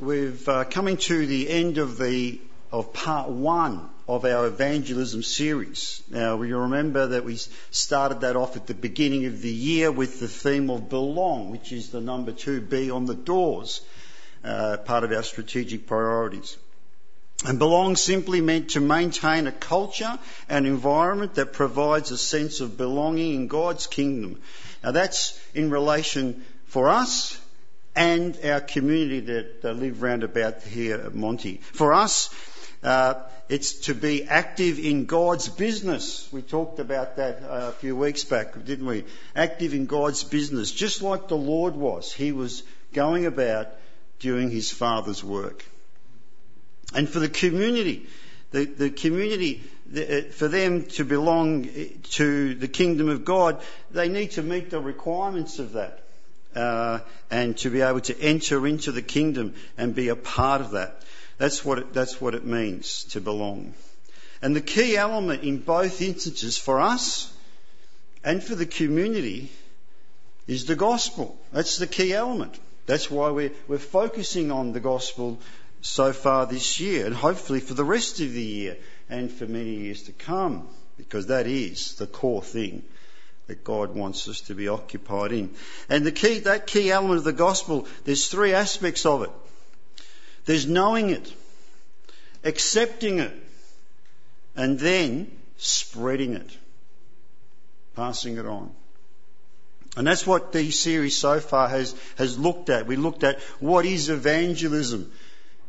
we've uh, coming to the end of the of part one of our evangelism series. Now, you remember that we started that off at the beginning of the year with the theme of belong, which is the number two B on the doors, uh, part of our strategic priorities. And belong simply meant to maintain a culture and environment that provides a sense of belonging in God's kingdom. Now that's in relation for us and our community that uh, live round about here at Monty. For us, uh, it's to be active in God's business. We talked about that uh, a few weeks back, didn't we? Active in God's business, just like the Lord was. He was going about doing his Father's work. And for the community, the, the community, the, uh, for them to belong to the kingdom of God, they need to meet the requirements of that uh, and to be able to enter into the kingdom and be a part of that. That's what it, that's what it means to belong. And the key element in both instances for us and for the community is the gospel. That's the key element. That's why we're, we're focusing on the gospel so far this year and hopefully for the rest of the year and for many years to come because that is the core thing that God wants us to be occupied in. And the key, that key element of the gospel, there's three aspects of it. There's knowing it, accepting it, and then spreading it, passing it on. And that's what the series so far has, has looked at. We looked at what is evangelism,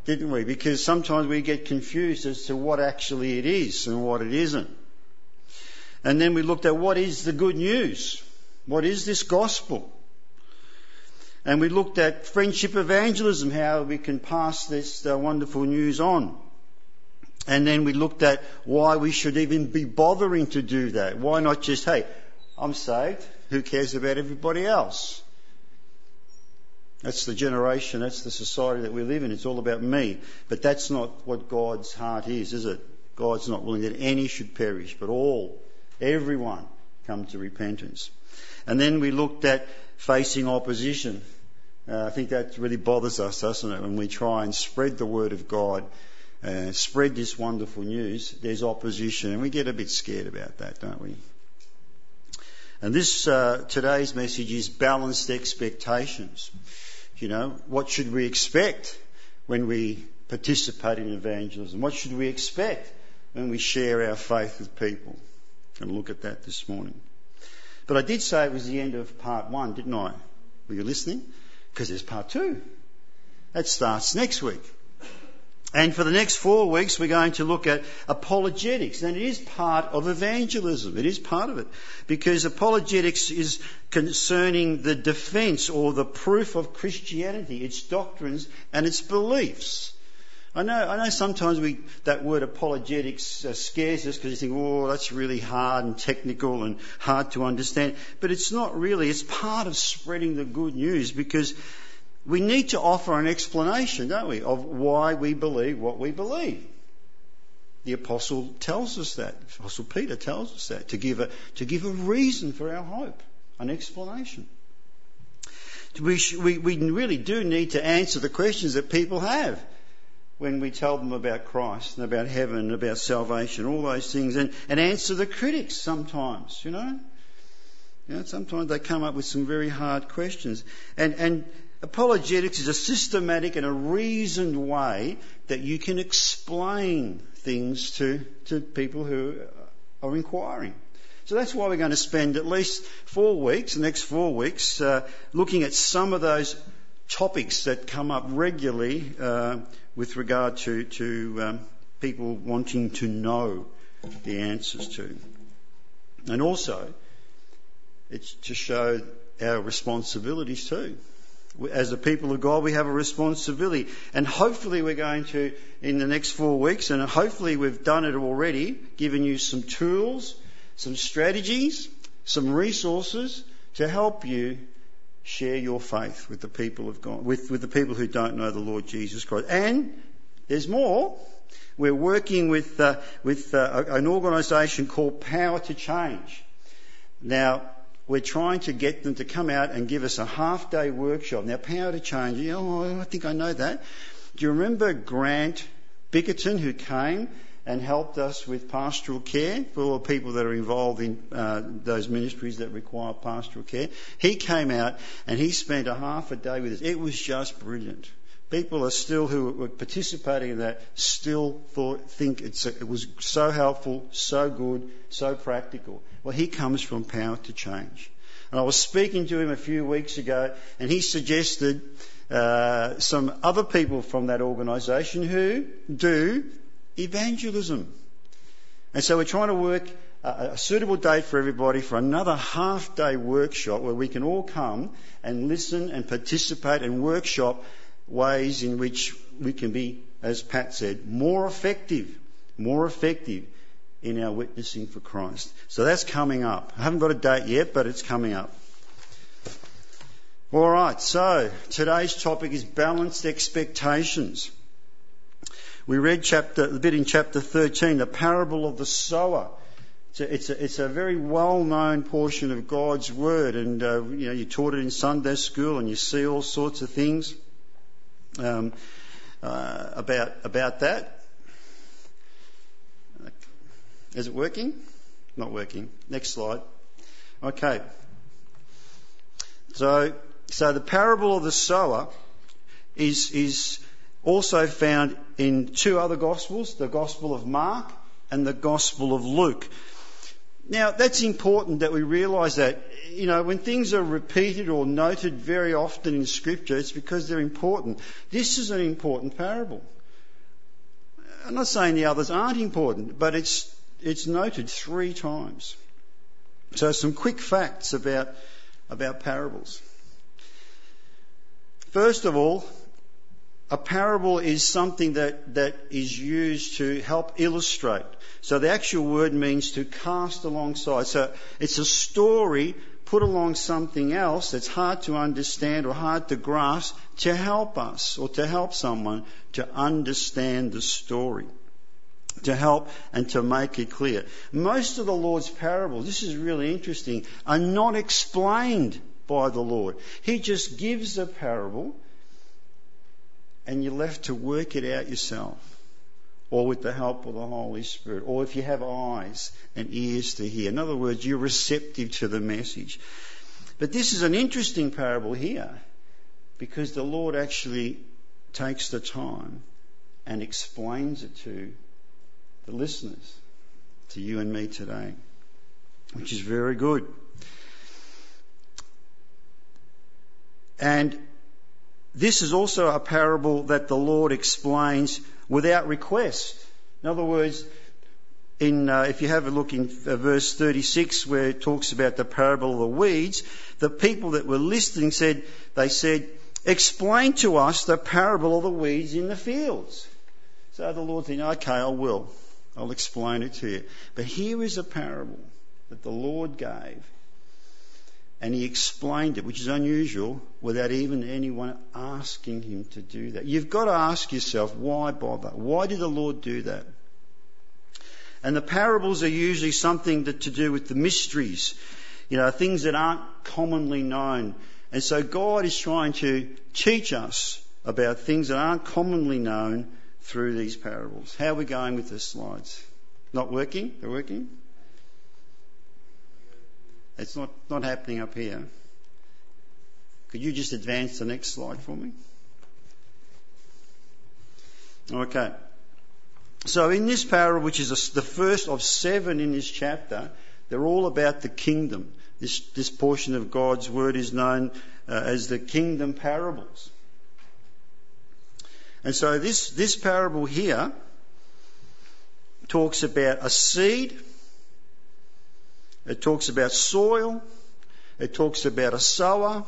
didn't we? Because sometimes we get confused as to what actually it is and what it isn't. And then we looked at what is the good news? What is this gospel? And we looked at friendship evangelism, how we can pass this uh, wonderful news on. And then we looked at why we should even be bothering to do that. Why not just, hey, I'm saved, who cares about everybody else? That's the generation, that's the society that we live in. It's all about me. But that's not what God's heart is, is it? God's not willing that any should perish, but all Everyone come to repentance. And then we looked at facing opposition. Uh, I think that really bothers us, doesn't it? When we try and spread the word of God, uh, spread this wonderful news, there's opposition, and we get a bit scared about that, don't we? And this uh, today's message is balanced expectations. You know, what should we expect when we participate in evangelism? What should we expect when we share our faith with people? To look at that this morning. But I did say it was the end of part one, didn't I? Were you listening? Because there's part two. That starts next week. And for the next four weeks, we're going to look at apologetics. And it is part of evangelism. It is part of it. Because apologetics is concerning the defense or the proof of Christianity, its doctrines and its beliefs. I know, I know sometimes we, that word apologetics uh, scares us because you think, oh, that's really hard and technical and hard to understand. But it's not really. It's part of spreading the good news because we need to offer an explanation, don't we, of why we believe what we believe. The apostle tells us that. Apostle Peter tells us that to give a, to give a reason for our hope, an explanation. We, sh- we, we really do need to answer the questions that people have when we tell them about Christ and about heaven and about salvation, all those things, and, and answer the critics sometimes, you know. You know, sometimes they come up with some very hard questions. And, and apologetics is a systematic and a reasoned way that you can explain things to, to people who are inquiring. So that's why we're going to spend at least four weeks, the next four weeks, uh, looking at some of those topics that come up regularly uh, with regard to, to um, people wanting to know the answers to. And also, it's to show our responsibilities too. As a people of God, we have a responsibility. And hopefully we're going to, in the next four weeks, and hopefully we've done it already, given you some tools, some strategies, some resources to help you share your faith with the people of God, with, with the people who don't know the Lord Jesus Christ. And there's more. We're working with, uh, with uh, an organisation called Power to Change. Now, we're trying to get them to come out and give us a half day workshop. Now, Power to Change, oh, I think I know that. Do you remember Grant Bickerton who came and helped us with pastoral care for people that are involved in uh, those ministries that require pastoral care? He came out and he spent a half a day with us. It was just brilliant. People are still who were participating in that still thought, think it was so helpful, so good, so practical. Well, he comes from power to change. And I was speaking to him a few weeks ago, and he suggested uh, some other people from that organisation who do evangelism. And so we're trying to work a, suitable date for everybody for another half day workshop where we can all come and listen and participate and workshop ways in which we can be, as Pat said, more effective, more effective in our witnessing for Christ. So that's coming up. I haven't got a date yet, but it's coming up. All right, so today's topic is balanced expectations. We read chapter, the bit in chapter 13, the parable of the sower. It's a, it's a, it's a very well-known portion of God's Word, and uh, you know you taught it in Sunday school, and you see all sorts of things um, uh, about about that. Is it working? Not working. Next slide. Okay. So, so the parable of the sower is is also found in two other Gospels, the Gospel of Mark and the Gospel of Luke. Now, that's important that we realise that. You know, when things are repeated or noted very often in Scripture, it's because they're important. This is an important parable. I'm not saying the others aren't important, but it's, it's noted three times. So, some quick facts about, about parables. First of all, a parable is something that, that is used to help illustrate. So the actual word means to cast alongside. So it's a story put along something else that's hard to understand or hard to grasp to help us or to help someone to understand the story. To help and to make it clear. Most of the Lord's parables, this is really interesting, are not explained by the Lord. He just gives a parable and you're left to work it out yourself, or with the help of the Holy Spirit, or if you have eyes and ears to hear. In other words, you're receptive to the message. But this is an interesting parable here because the Lord actually takes the time and explains it to the listeners, to you and me today, which is very good. And this is also a parable that the Lord explains without request. In other words, in, uh, if you have a look in uh, verse 36 where it talks about the parable of the weeds, the people that were listening said, they said, explain to us the parable of the weeds in the fields. So the Lord said, okay, I will. I'll explain it to you. But here is a parable that the Lord gave and he explained it, which is unusual, without even anyone asking him to do that. You've got to ask yourself, why bother? Why did the Lord do that? And the parables are usually something that to do with the mysteries, you know, things that aren't commonly known. And so God is trying to teach us about things that aren't commonly known through these parables. How are we going with the slides? Not working? They're working? It's not, not happening up here. Could you just advance the next slide for me? Okay. So in this parable, which is the first of seven in this chapter, they're all about the kingdom. This, this portion of God's word is known uh, as the kingdom parables. And so this, this parable here talks about a seed it talks about soil, it talks about a sower,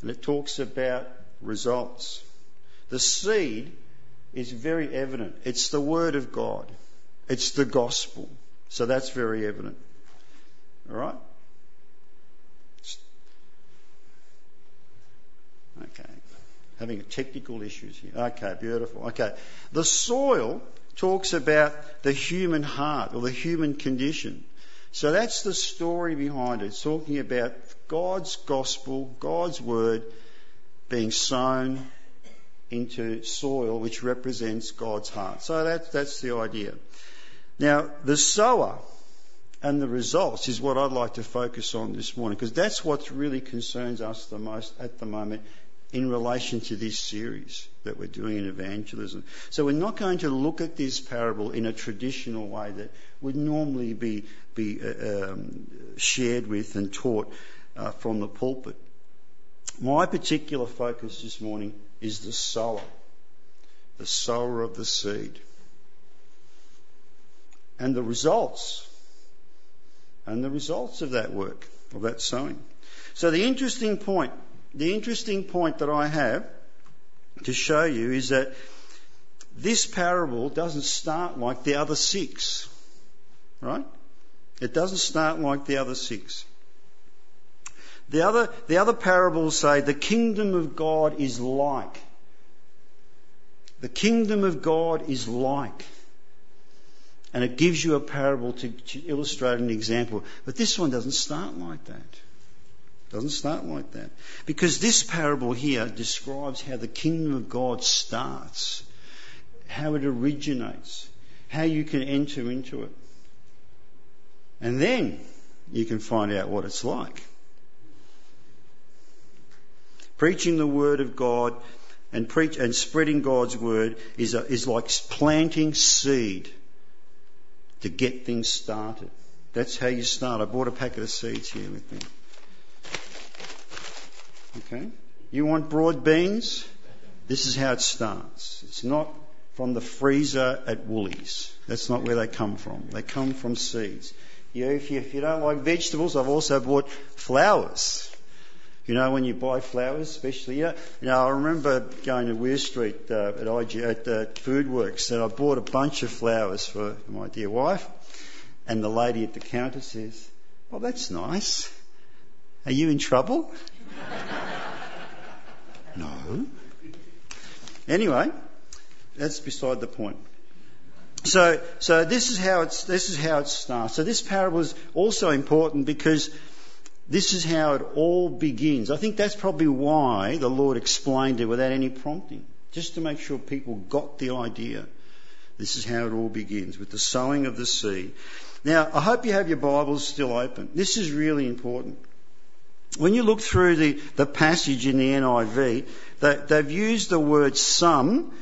and it talks about results. The seed is very evident. It's the Word of God. It's the gospel. So that's very evident. Alright? Okay. Having technical issues here. Okay, beautiful. Okay. The soil talks about the human heart or the human condition. So that's the story behind it. It's talking about God's gospel, God's word being sown into soil which represents God's heart. So that, that's the idea. Now, the sower and the results is what I'd like to focus on this morning because that's what really concerns us the most at the moment in relation to this series that we're doing in evangelism. So we're not going to look at this parable in a traditional way that would normally be, be uh, um, shared with and taught uh, from the pulpit. My particular focus this morning is the sower, the sower of the seed. And the results, and the results of that work, of that sowing. So the interesting point the interesting point that I have to show you is that this parable doesn't start like the other six, right? It doesn't start like the other six. The other, the other parables say the kingdom of God is like. The kingdom of God is like. And it gives you a parable to, to illustrate an example. But this one doesn't start like that. Doesn't start like that. Because this parable here describes how the kingdom of God starts, how it originates, how you can enter into it. And then you can find out what it's like. Preaching the word of God and preach and spreading God's word is, a, is like planting seed to get things started. That's how you start. I brought a packet of seeds here with me. Okay? You want broad beans? This is how it starts. It's not from the freezer at Woolies. That's not where they come from. They come from seeds. You if, you, if you don't like vegetables, I've also bought flowers. You know, when you buy flowers, especially, you know, you know I remember going to Weir Street uh, at, IG, at uh, Foodworks and I bought a bunch of flowers for my dear wife. And the lady at the counter says, Well, that's nice. Are you in trouble? No. Anyway, that's beside the point. So, so this is how it's, this is how it starts. So this parable is also important because this is how it all begins. I think that's probably why the Lord explained it without any prompting, just to make sure people got the idea. This is how it all begins with the sowing of the seed. Now, I hope you have your Bibles still open. This is really important when you look through the, the passage in the NIV, they, they've used the word some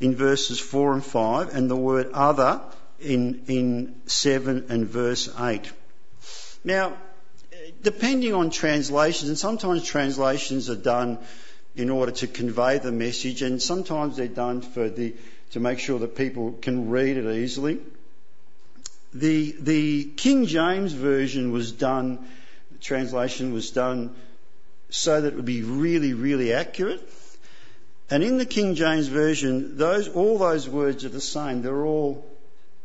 in verses 4 and 5 and the word other in, in 7 and verse 8. Now, depending on translations, and sometimes translations are done in order to convey the message, and sometimes they're done for the, to make sure that people can read it easily. The, the King James Version was done translation was done so that it would be really, really accurate. And in the King James Version, those, all those words are the same. They're all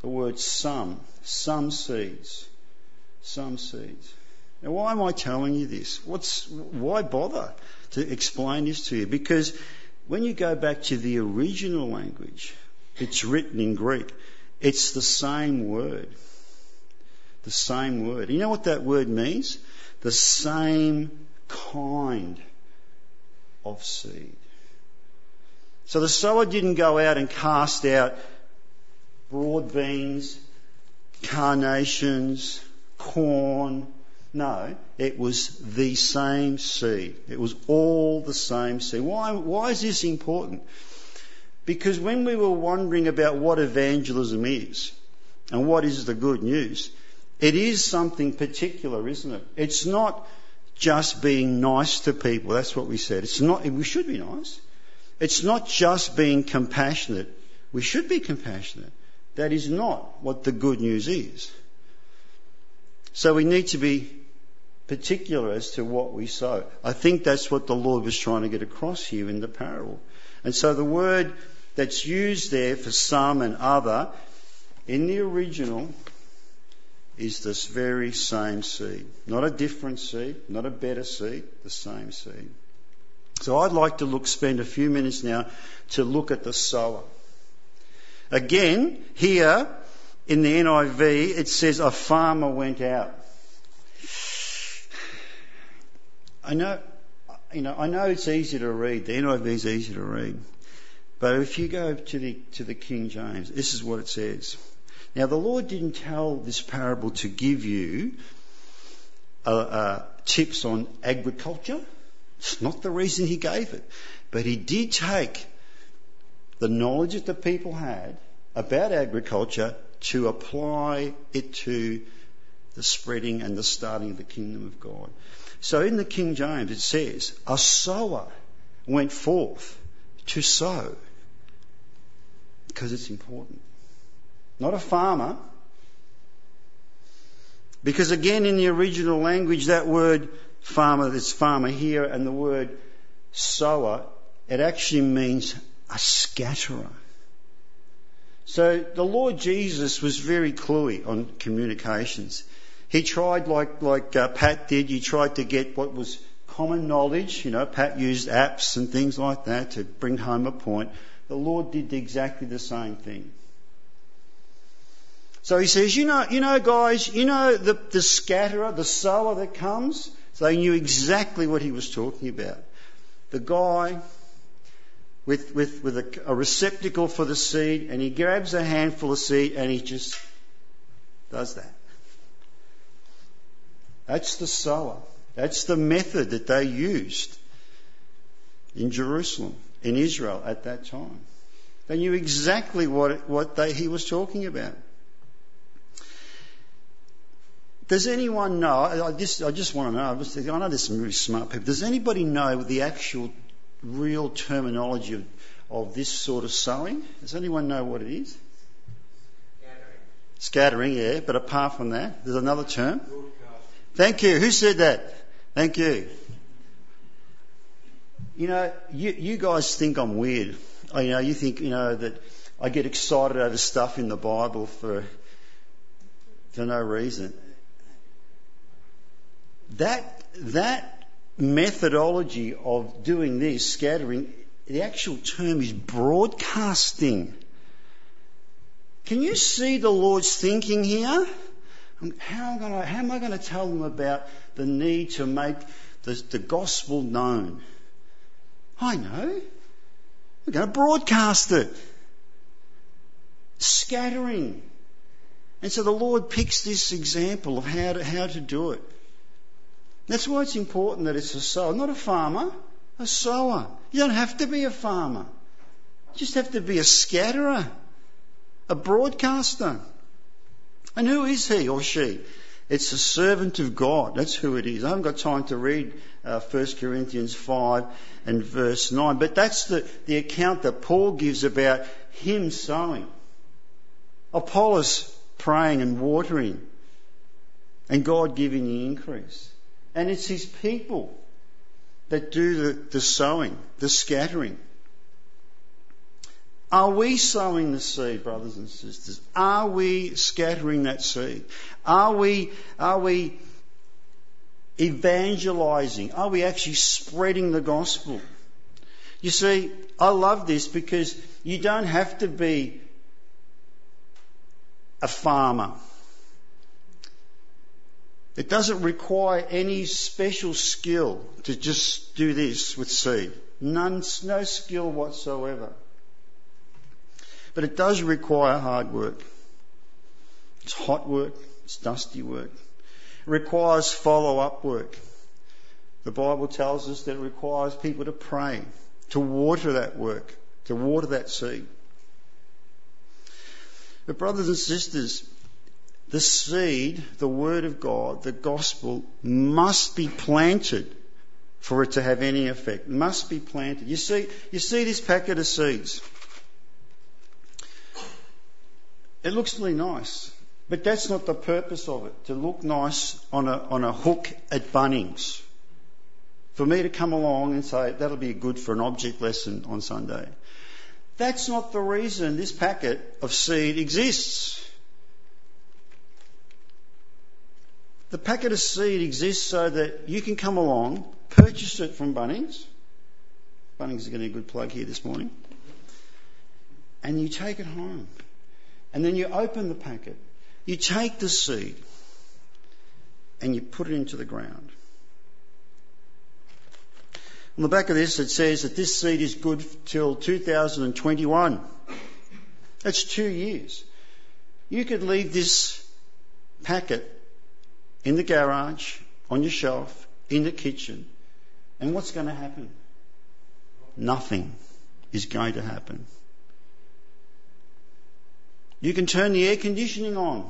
the word some, some seeds, some seeds. Now, why am I telling you this? What's, why bother to explain this to you? Because when you go back to the original language, it's written in Greek. It's the same word. The same word. You know what that word means? The same kind of seed. So the sower didn't go out and cast out broad beans, carnations, corn. No, it was the same seed. It was all the same seed. Why, why is this important? Because when we were wondering about what evangelism is and what is the good news, it is something particular, isn't it? It's not just being nice to people. That's what we said. It's not, we should be nice. It's not just being compassionate. We should be compassionate. That is not what the good news is. So we need to be particular as to what we sow. I think that's what the Lord was trying to get across here in the parable. And so the word that's used there for some and other in the original is this very same seed. Not a different seed, not a better seed, the same seed. So I'd like to look, spend a few minutes now to look at the sower. Again, here in the NIV, it says a farmer went out. I know, you know, I know it's easy to read. The NIV is easy to read. But if you go to the, to the King James, this is what it says. Now, the Lord didn't tell this parable to give you uh, uh, tips on agriculture. It's not the reason he gave it. But he did take the knowledge that the people had about agriculture to apply it to the spreading and the starting of the kingdom of God. So in the King James it says, a sower went forth to sow. Because it's important. Not a farmer. Because again in the original language that word farmer, this farmer here and the word sower, it actually means a scatterer. So the Lord Jesus was very cluey on communications. He tried, like like uh, Pat did, he tried to get what was common knowledge. You know, Pat used apps and things like that to bring home a point. The Lord did exactly the same thing. So he says, you know, you know, guys, you know the, the scatterer, the sower that comes? So they knew exactly what he was talking about. The guy with, with, with a, a receptacle for the seed, and he grabs a handful of seed and he just does that. That's the sower. That's the method that they used in Jerusalem, in Israel at that time. They knew exactly what, what they, he was talking about. Does anyone know? I just, I just want to know. I know there's some really smart people. Does anybody know the actual real terminology of, of this sort of sowing? Does anyone know what it is? Scattering. Scattering, yeah, but apart from that, there's another term. Thank you. Who said that? Thank you. You know, you, you guys think I'm weird. You know, you think, you know, that I get excited over stuff in the Bible for, for no reason. That, that methodology of doing this, scattering, the actual term is broadcasting. Can you see the Lord's thinking here? How am, I, how am I going to tell them about the need to make the, the gospel known? I know. We're going to broadcast it. Scattering. And so the Lord picks this example of how to, how to do it. That's why it's important that it's a sower, not a farmer, a sower. You don't have to be a farmer. You just have to be a scatterer, a broadcaster. And who is he or she? It's a servant of God. That's who it is. I haven't got time to read uh, 1 Corinthians 5 and verse 9, but that's the, the account that Paul gives about him sowing. Apollos praying and watering, and God giving the increase. And it's his people that do the, the sowing, the scattering. Are we sowing the seed, brothers and sisters? Are we scattering that seed? Are we, are we evangelizing? Are we actually spreading the gospel? You see, I love this because you don't have to be a farmer. It doesn't require any special skill to just do this with seed. None, no skill whatsoever. But it does require hard work. It's hot work. It's dusty work. It requires follow up work. The Bible tells us that it requires people to pray, to water that work, to water that seed. But brothers and sisters, the seed, the Word of God, the gospel, must be planted for it to have any effect. Must be planted. You see, you see this packet of seeds. It looks really nice, but that's not the purpose of it. To look nice on a, on a hook at Bunnings. For me to come along and say, that'll be good for an object lesson on Sunday. That's not the reason this packet of seed exists. The packet of seed exists so that you can come along, purchase it from Bunnings. Bunnings is getting a good plug here this morning. And you take it home. And then you open the packet. You take the seed and you put it into the ground. On the back of this, it says that this seed is good till 2021. That's two years. You could leave this packet in the garage, on your shelf, in the kitchen, and what's going to happen? Nothing is going to happen. You can turn the air conditioning on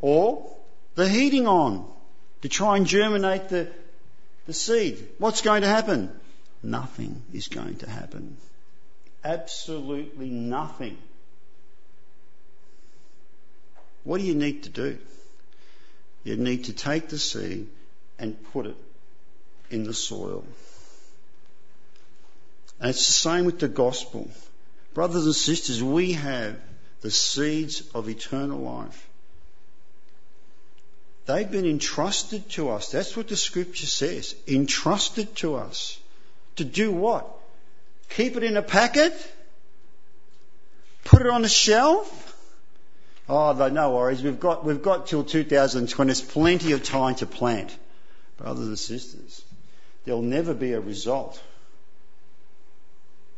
or the heating on to try and germinate the, the seed. What's going to happen? Nothing is going to happen. Absolutely nothing. What do you need to do? You need to take the seed and put it in the soil. And it's the same with the gospel. Brothers and sisters, we have the seeds of eternal life. They've been entrusted to us. That's what the scripture says. Entrusted to us. To do what? Keep it in a packet? Put it on a shelf? Oh, no worries. We've got, we've got till 2020. There's plenty of time to plant. Brothers and sisters, there'll never be a result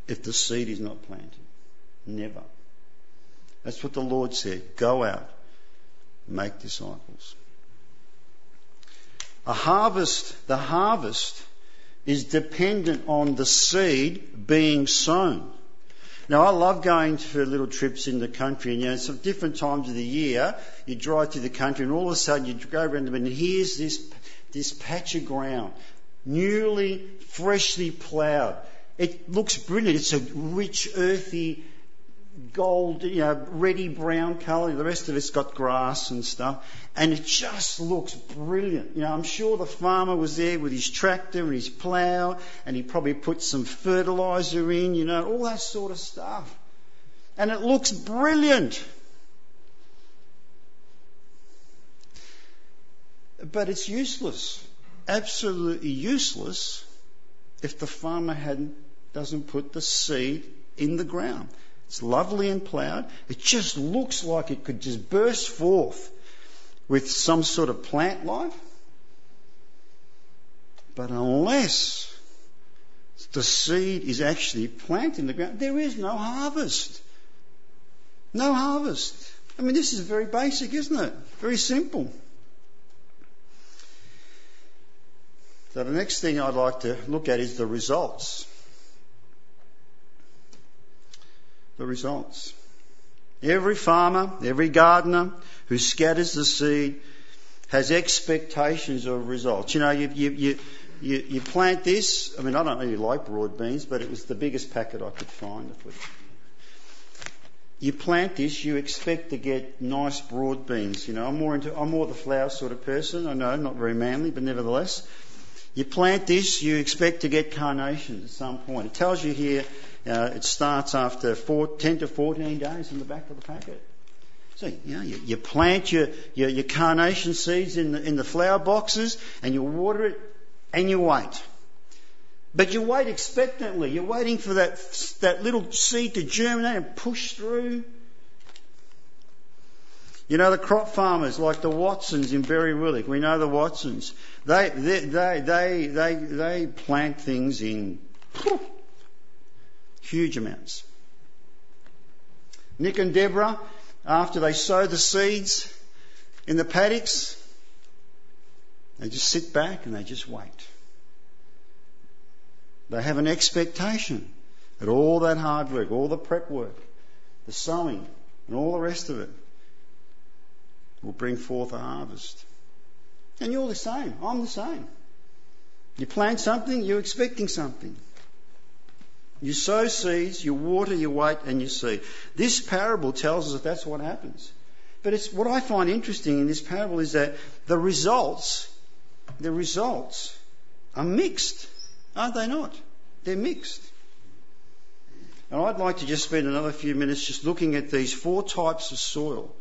if the seed is not planted. Never. That's what the Lord said. Go out, make disciples. A harvest, the harvest is dependent on the seed being sown. Now, I love going for little trips in the country, and you know, some different times of the year, you drive through the country, and all of a sudden you go around them, and here's this, this patch of ground, newly, freshly ploughed. It looks brilliant. It's a rich, earthy, gold, you know, reddy brown colour. The rest of it's got grass and stuff. And it just looks brilliant. You know, I'm sure the farmer was there with his tractor and his plough and he probably put some fertiliser in, you know, all that sort of stuff. And it looks brilliant. But it's useless. Absolutely useless if the farmer hadn't, doesn't put the seed in the ground. It's lovely and ploughed. It just looks like it could just burst forth with some sort of plant life. But unless the seed is actually planted in the ground, there is no harvest. No harvest. I mean, this is very basic, isn't it? Very simple. So the next thing I'd like to look at is the results. The results. Every farmer, every gardener who scatters the seed has expectations of results. You know, you, you, you, you, you plant this. I mean, I don't really like broad beans, but it was the biggest packet I could find. You plant this, you expect to get nice broad beans. You know, I'm more into, I'm more the flower sort of person. I know, not very manly, but nevertheless. You plant this, you expect to get carnations at some point. It tells you here uh, it starts after four, 10 to 14 days in the back of the packet. So, you know, you, you plant your, your, your, carnation seeds in the, in the flower boxes and you water it and you wait. But you wait expectantly. You're waiting for that, that little seed to germinate and push through. You know, the crop farmers like the Watsons in Berrierillick, we know the Watsons. They, they, they, they, they, they plant things in Huge amounts. Nick and Deborah, after they sow the seeds in the paddocks, they just sit back and they just wait. They have an expectation that all that hard work, all the prep work, the sowing, and all the rest of it will bring forth a harvest. And you're the same. I'm the same. You plant something, you're expecting something. You sow seeds, you water, you wait, and you see. This parable tells us that that's what happens. But it's what I find interesting in this parable is that the results, the results are mixed, aren't they not? They're mixed. And I'd like to just spend another few minutes just looking at these four types of soil.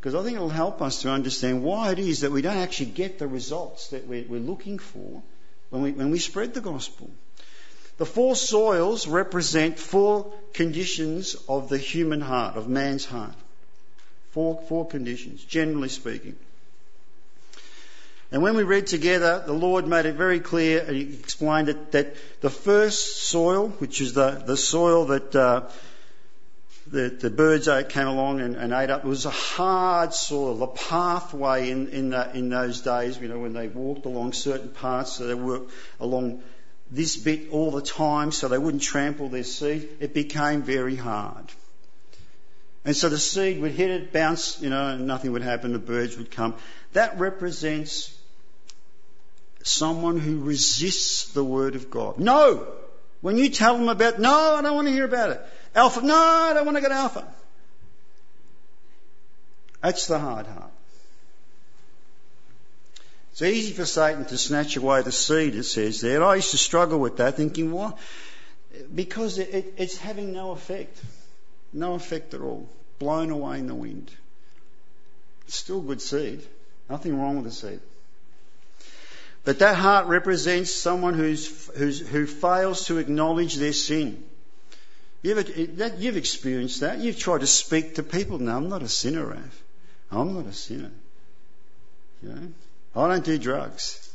Because I think it'll help us to understand why it is that we don't actually get the results that we're, we're looking for when we, when we spread the gospel. The four soils represent four conditions of the human heart, of man's heart. Four, four conditions, generally speaking. And when we read together, the Lord made it very clear, and He explained it, that the first soil, which is the, the soil that uh, the, the birds came along and, and, ate up, was a hard soil, the pathway in, in, the, in those days, you know, when they walked along certain paths, so they worked along this bit all the time so they wouldn't trample their seed, it became very hard. And so the seed would hit it, bounce, you know, and nothing would happen, the birds would come. That represents someone who resists the word of God. No! When you tell them about, no, I don't want to hear about it. Alpha, no, I don't want to go to Alpha. That's the hard heart. It's easy for Satan to snatch away the seed, it says there. And I used to struggle with that, thinking, what? Because it, it, it's having no effect. No effect at all. Blown away in the wind. It's still good seed. Nothing wrong with the seed. But that heart represents someone who's, who's, who fails to acknowledge their sin. You've, that, you've experienced that. You've tried to speak to people. No, I'm not a sinner, Raph. I'm not a sinner. You know? I don't do drugs.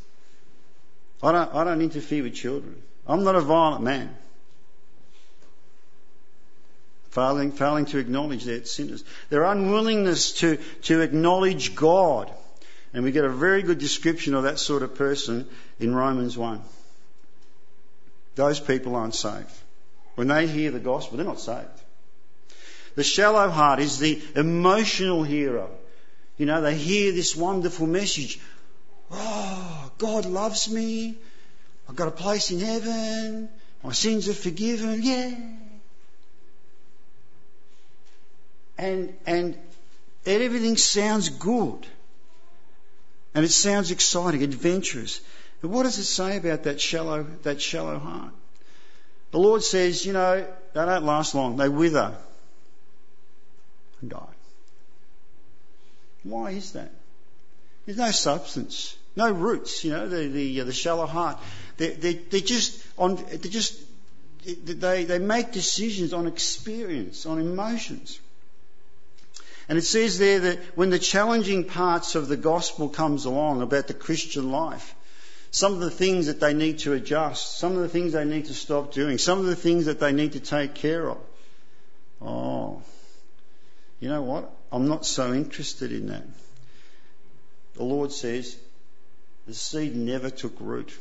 I don't, I don't interfere with children. I'm not a violent man. Failing, failing to acknowledge their sinners. Their unwillingness to, to acknowledge God. And we get a very good description of that sort of person in Romans 1. Those people aren't saved. When they hear the gospel, they're not saved. The shallow heart is the emotional hero. You know, they hear this wonderful message. Oh, God loves me. I've got a place in heaven. My sins are forgiven. Yeah. And, and everything sounds good. And it sounds exciting, adventurous. But what does it say about that shallow, that shallow heart? The Lord says, you know, they don't last long. They wither and die. Why is that? There's no substance, no roots. You know, the the, uh, the shallow heart. They they they just on they just they they make decisions on experience, on emotions. And it says there that when the challenging parts of the gospel comes along about the Christian life, some of the things that they need to adjust, some of the things they need to stop doing, some of the things that they need to take care of. Oh, you know what? I'm not so interested in that. The Lord says the seed never took root.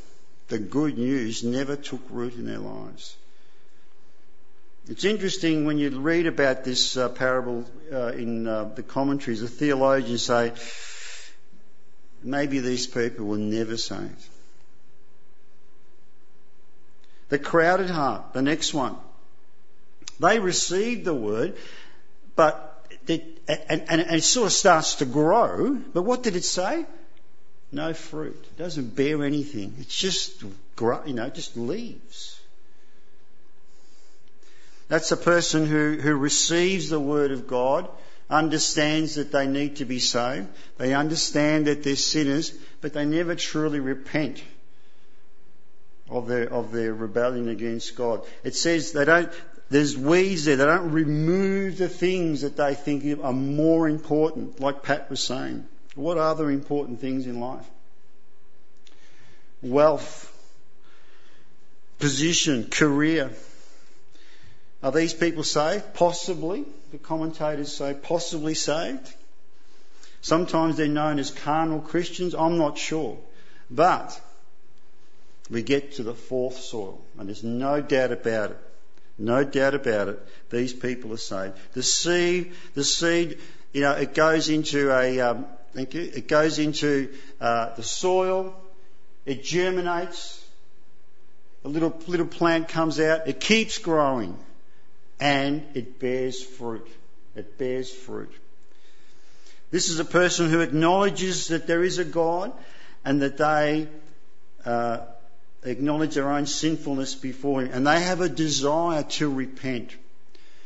The good news never took root in their lives. It's interesting when you read about this uh, parable uh, in uh, the commentaries, the theologians say, maybe these people were never saved. The crowded heart, the next one. They received the word, but it, and, and, it sort of starts to grow. But what did it say? No fruit. It doesn't bear anything. It's just, you know, just leaves. That's a person who, who receives the word of God, understands that they need to be saved, they understand that they're sinners, but they never truly repent of their, of their rebellion against God. It says they don't, there's weeds there, they don't remove the things that they think are more important, like Pat was saying. What are the important things in life? Wealth, position, career, are these people saved? Possibly. The commentators say possibly saved. Sometimes they're known as carnal Christians. I'm not sure. But we get to the fourth soil, and there's no doubt about it. No doubt about it. These people are saved. The seed, the seed, you know, it goes into a, um, thank you, it goes into uh, the soil, it germinates, a little, little plant comes out, it keeps growing. And it bears fruit. It bears fruit. This is a person who acknowledges that there is a God and that they uh, acknowledge their own sinfulness before Him. And they have a desire to repent,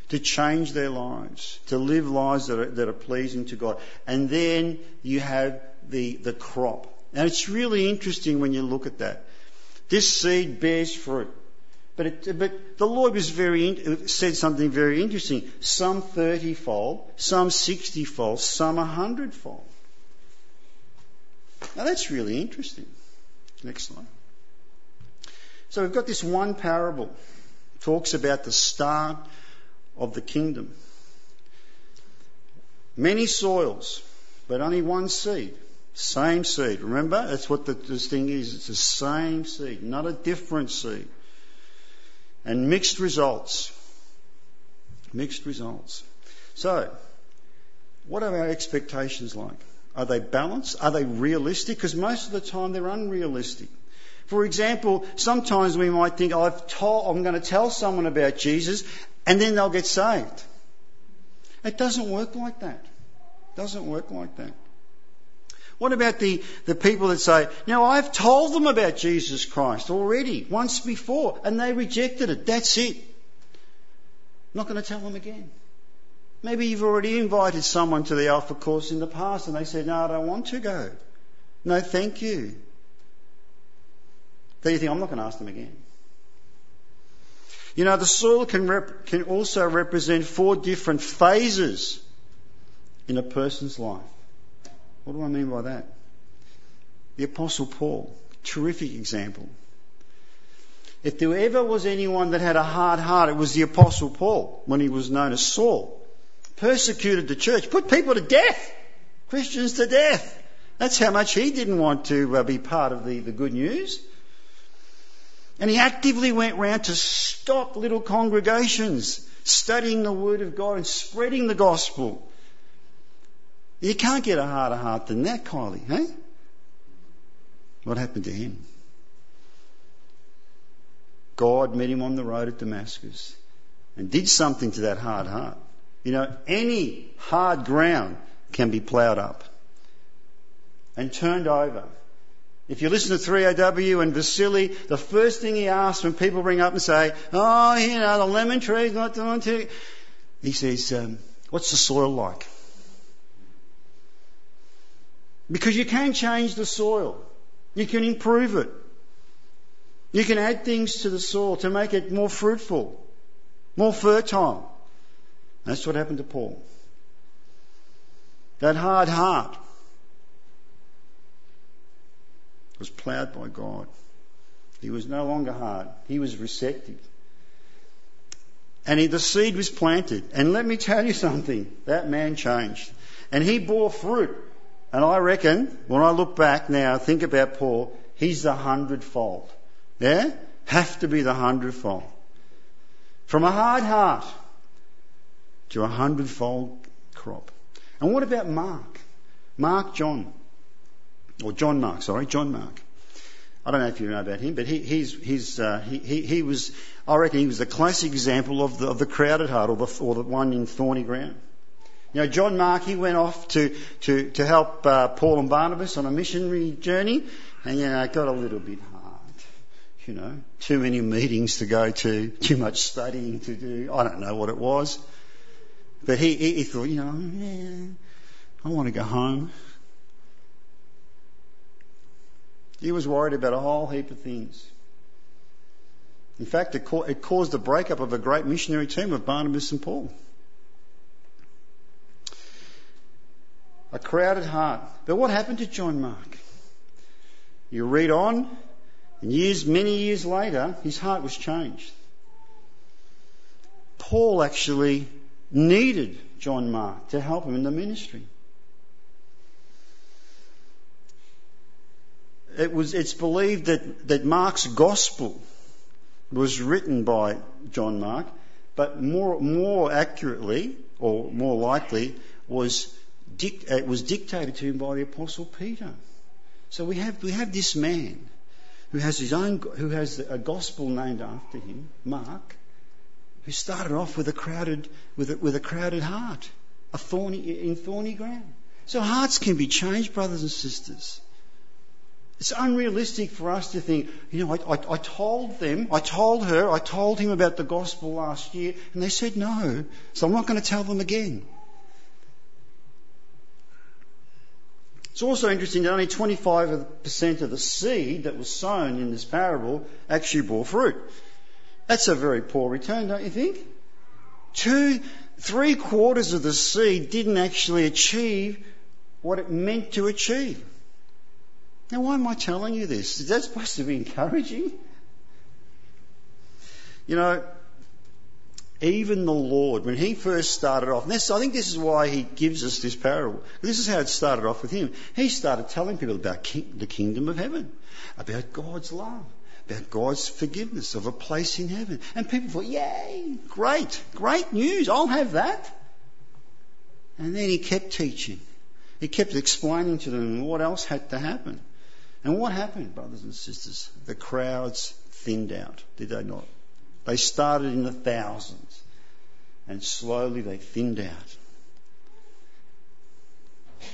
to change their lives, to live lives that are, that are pleasing to God. And then you have the, the crop. And it's really interesting when you look at that. This seed bears fruit. But, it, but the Lord was very, said something very interesting. Some 30 fold, some 60 fold, some 100 fold. Now that's really interesting. Next slide. So we've got this one parable. Talks about the start of the kingdom. Many soils, but only one seed. Same seed. Remember? That's what the, this thing is. It's the same seed, not a different seed. And mixed results. Mixed results. So, what are our expectations like? Are they balanced? Are they realistic? Because most of the time they're unrealistic. For example, sometimes we might think, oh, I've told, I'm going to tell someone about Jesus and then they'll get saved. It doesn't work like that. It doesn't work like that. What about the, the people that say, now I've told them about Jesus Christ already, once before, and they rejected it. That's it. I'm not going to tell them again. Maybe you've already invited someone to the Alpha course in the past and they said, no, I don't want to go. No, thank you. Then you think, I'm not going to ask them again. You know, the soil can, rep- can also represent four different phases in a person's life. What do I mean by that? The Apostle Paul, terrific example. If there ever was anyone that had a hard heart, it was the Apostle Paul when he was known as Saul. Persecuted the church, put people to death, Christians to death. That's how much he didn't want to uh, be part of the, the good news. And he actively went round to stop little congregations studying the Word of God and spreading the gospel. You can't get a harder heart than that, Kylie, hey? What happened to him? God met him on the road at Damascus and did something to that hard heart. You know, any hard ground can be ploughed up and turned over. If you listen to 3AW and Vasili, the first thing he asks when people ring up and say, oh, you know, the lemon tree's not doing too, he says, um, what's the soil like? Because you can change the soil. You can improve it. You can add things to the soil to make it more fruitful, more fertile. That's what happened to Paul. That hard heart was ploughed by God. He was no longer hard. He was receptive. And he, the seed was planted. And let me tell you something. That man changed. And he bore fruit. And I reckon, when I look back now, think about Paul, he's the hundredfold. Yeah? Have to be the hundredfold. From a hard heart to a hundredfold crop. And what about Mark? Mark John. Or John Mark, sorry, John Mark. I don't know if you know about him, but he, he's, he's, uh, he, he, he, was, I reckon he was the classic example of the, of the crowded heart or the, or the one in thorny ground. You know, John Mark, he went off to, to, to help uh, Paul and Barnabas on a missionary journey, and, you know, it got a little bit hard. You know, too many meetings to go to, too much studying to do. I don't know what it was. But he, he, he thought, you know, yeah, I want to go home. He was worried about a whole heap of things. In fact, it, it caused the breakup of a great missionary team of Barnabas and Paul. A crowded heart. But what happened to John Mark? You read on, and years, many years later, his heart was changed. Paul actually needed John Mark to help him in the ministry. It was, it's believed that, that Mark's gospel was written by John Mark, but more, more accurately, or more likely, was, dic- it was dictated to him by the Apostle Peter. So we have, we have this man who has his own, who has a gospel named after him, Mark, who started off with a crowded, with a, with a crowded heart, a thorny, in thorny ground. So hearts can be changed, brothers and sisters. It's unrealistic for us to think, you know, I, I, I, told them, I told her, I told him about the gospel last year, and they said no, so I'm not going to tell them again. It's also interesting that only 25% of the seed that was sown in this parable actually bore fruit. That's a very poor return, don't you think? Two, three quarters of the seed didn't actually achieve what it meant to achieve. Now, why am I telling you this? Is that supposed to be encouraging? You know, even the Lord, when he first started off, this, I think this is why he gives us this parable. This is how it started off with him. He started telling people about king, the kingdom of heaven, about God's love, about God's forgiveness of a place in heaven. And people thought, yay, great, great news, I'll have that. And then he kept teaching. He kept explaining to them what else had to happen. And what happened, brothers and sisters? The crowds thinned out, did they not? They started in the thousands and slowly they thinned out.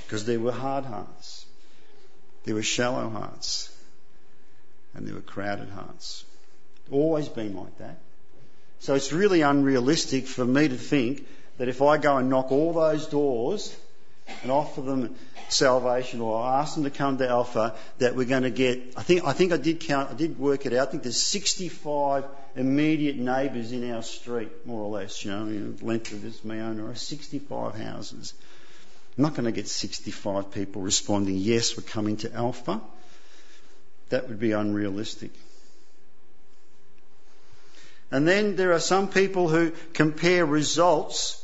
Because there were hard hearts, there were shallow hearts, and there were crowded hearts. Always been like that. So it's really unrealistic for me to think that if I go and knock all those doors and offer them salvation or ask them to come to Alpha, that we're going to get, I think, I think I did count, I did work it out, I think there's 65 immediate neighbours in our street, more or less, you know, the length of this Meona are 65 houses. I'm not going to get 65 people responding, yes, we're coming to Alpha. That would be unrealistic. And then there are some people who compare results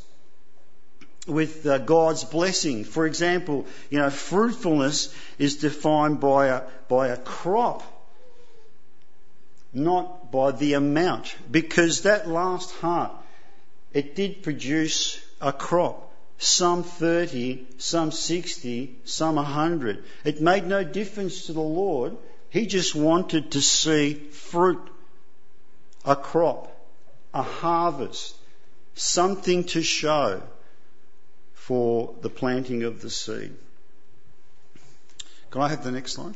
with uh, God's blessing. For example, you know, fruitfulness is defined by a, by a crop, not by the amount, because that last heart, it did produce a crop. Some 30, some 60, some 100. It made no difference to the Lord. He just wanted to see fruit, a crop, a harvest, something to show for the planting of the seed. Can I have the next slide?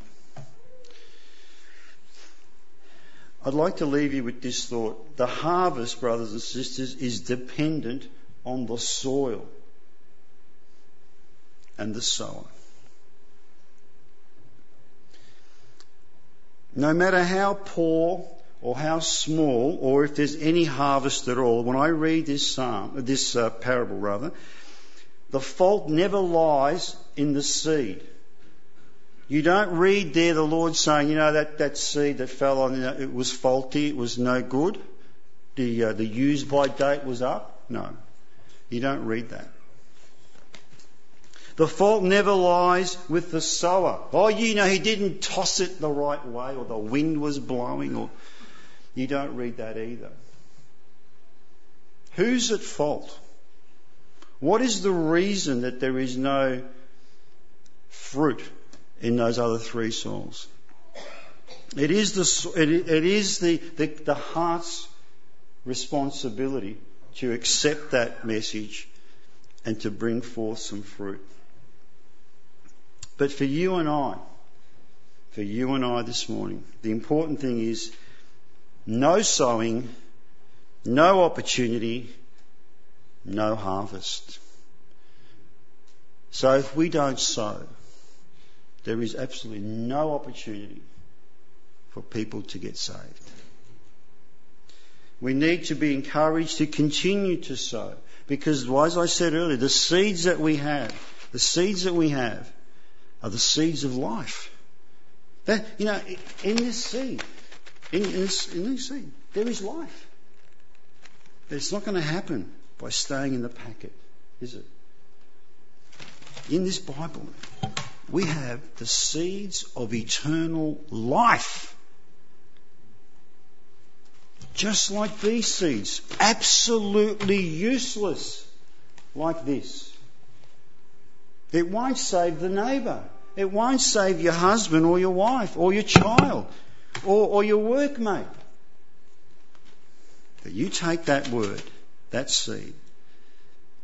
I'd like to leave you with this thought. The harvest, brothers and sisters, is dependent on the soil and the sower. No matter how poor or how small, or if there's any harvest at all, when I read this psalm, this uh, parable rather, the fault never lies in the seed. You don't read there the Lord saying, you know, that, that seed that fell on it, was faulty, it was no good, the, uh, the use by date was up. No. You don't read that. The fault never lies with the sower. Oh, you know, he didn't toss it the right way or the wind was blowing or. You don't read that either. Who's at fault? What is the reason that there is no fruit in those other three soils? It is the, it, it is the, the, the heart's responsibility to accept that message and to bring forth some fruit. But for you and I, for you and I this morning, the important thing is no sowing, no opportunity, no harvest. So if we don't sow, there is absolutely no opportunity for people to get saved. We need to be encouraged to continue to sow because, as I said earlier, the seeds that we have, the seeds that we have, are the seeds of life. That, you know, in this seed, in, this, in this seed, there is life. It's not going to happen by staying in the packet, is it? In this Bible, we have the seeds of eternal life. Just like these seeds, absolutely useless like this. It won't save the neighbour. It won't save your husband or your wife or your child or, or your workmate. But you take that word that seed,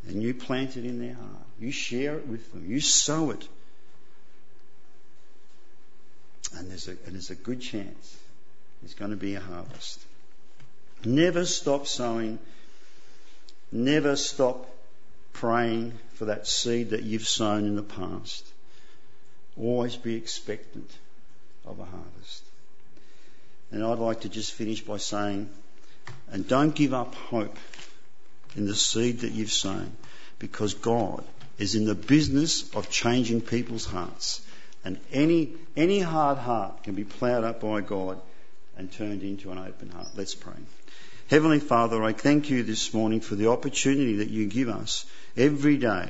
and you plant it in their heart. You share it with them. You sow it. And there's a, and there's a good chance there's going to be a harvest. Never stop sowing. Never stop praying for that seed that you've sown in the past. Always be expectant of a harvest. And I'd like to just finish by saying, and don't give up hope in the seed that you've sown because God is in the business of changing people's hearts. And any, any hard heart can be ploughed up by God and turned into an open heart. Let's pray. Heavenly Father, I thank you this morning for the opportunity that you give us every day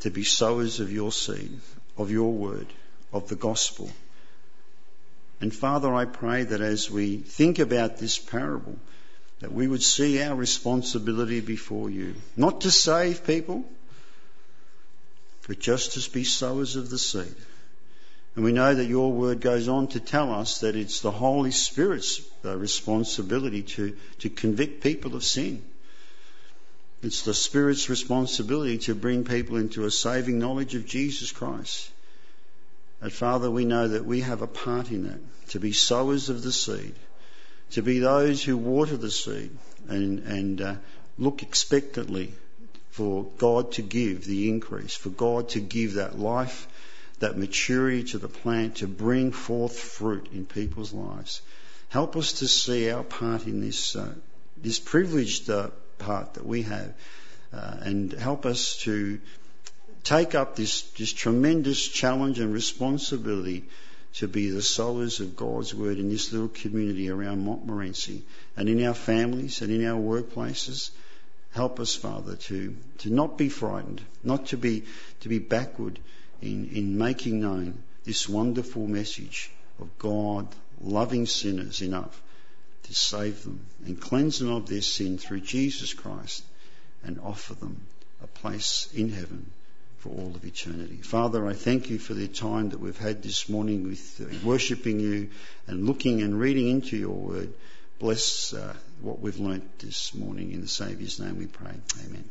to be sowers of your seed, of your word, of the gospel. And Father, I pray that as we think about this parable, that we would see our responsibility before you, not to save people, but just to be sowers of the seed. And we know that your word goes on to tell us that it's the Holy Spirit's uh, responsibility to, to convict people of sin. It's the Spirit's responsibility to bring people into a saving knowledge of Jesus Christ. And Father, we know that we have a part in that, to be sowers of the seed, to be those who water the seed and, and uh, look expectantly for God to give the increase, for God to give that life that maturity to the plant to bring forth fruit in people's lives. Help us to see our part in this, uh, this privileged uh, part that we have, uh, and help us to take up this, this tremendous challenge and responsibility to be the sowers of God's word in this little community around Montmorency and in our families and in our workplaces. Help us, Father, to, to not be frightened, not to be, to be backward, in, in making known this wonderful message of God loving sinners enough to save them and cleanse them of their sin through Jesus Christ and offer them a place in heaven for all of eternity. Father, I thank you for the time that we've had this morning with uh, worshipping you and looking and reading into your word. Bless uh, what we've learnt this morning. In the Saviour's name we pray. Amen.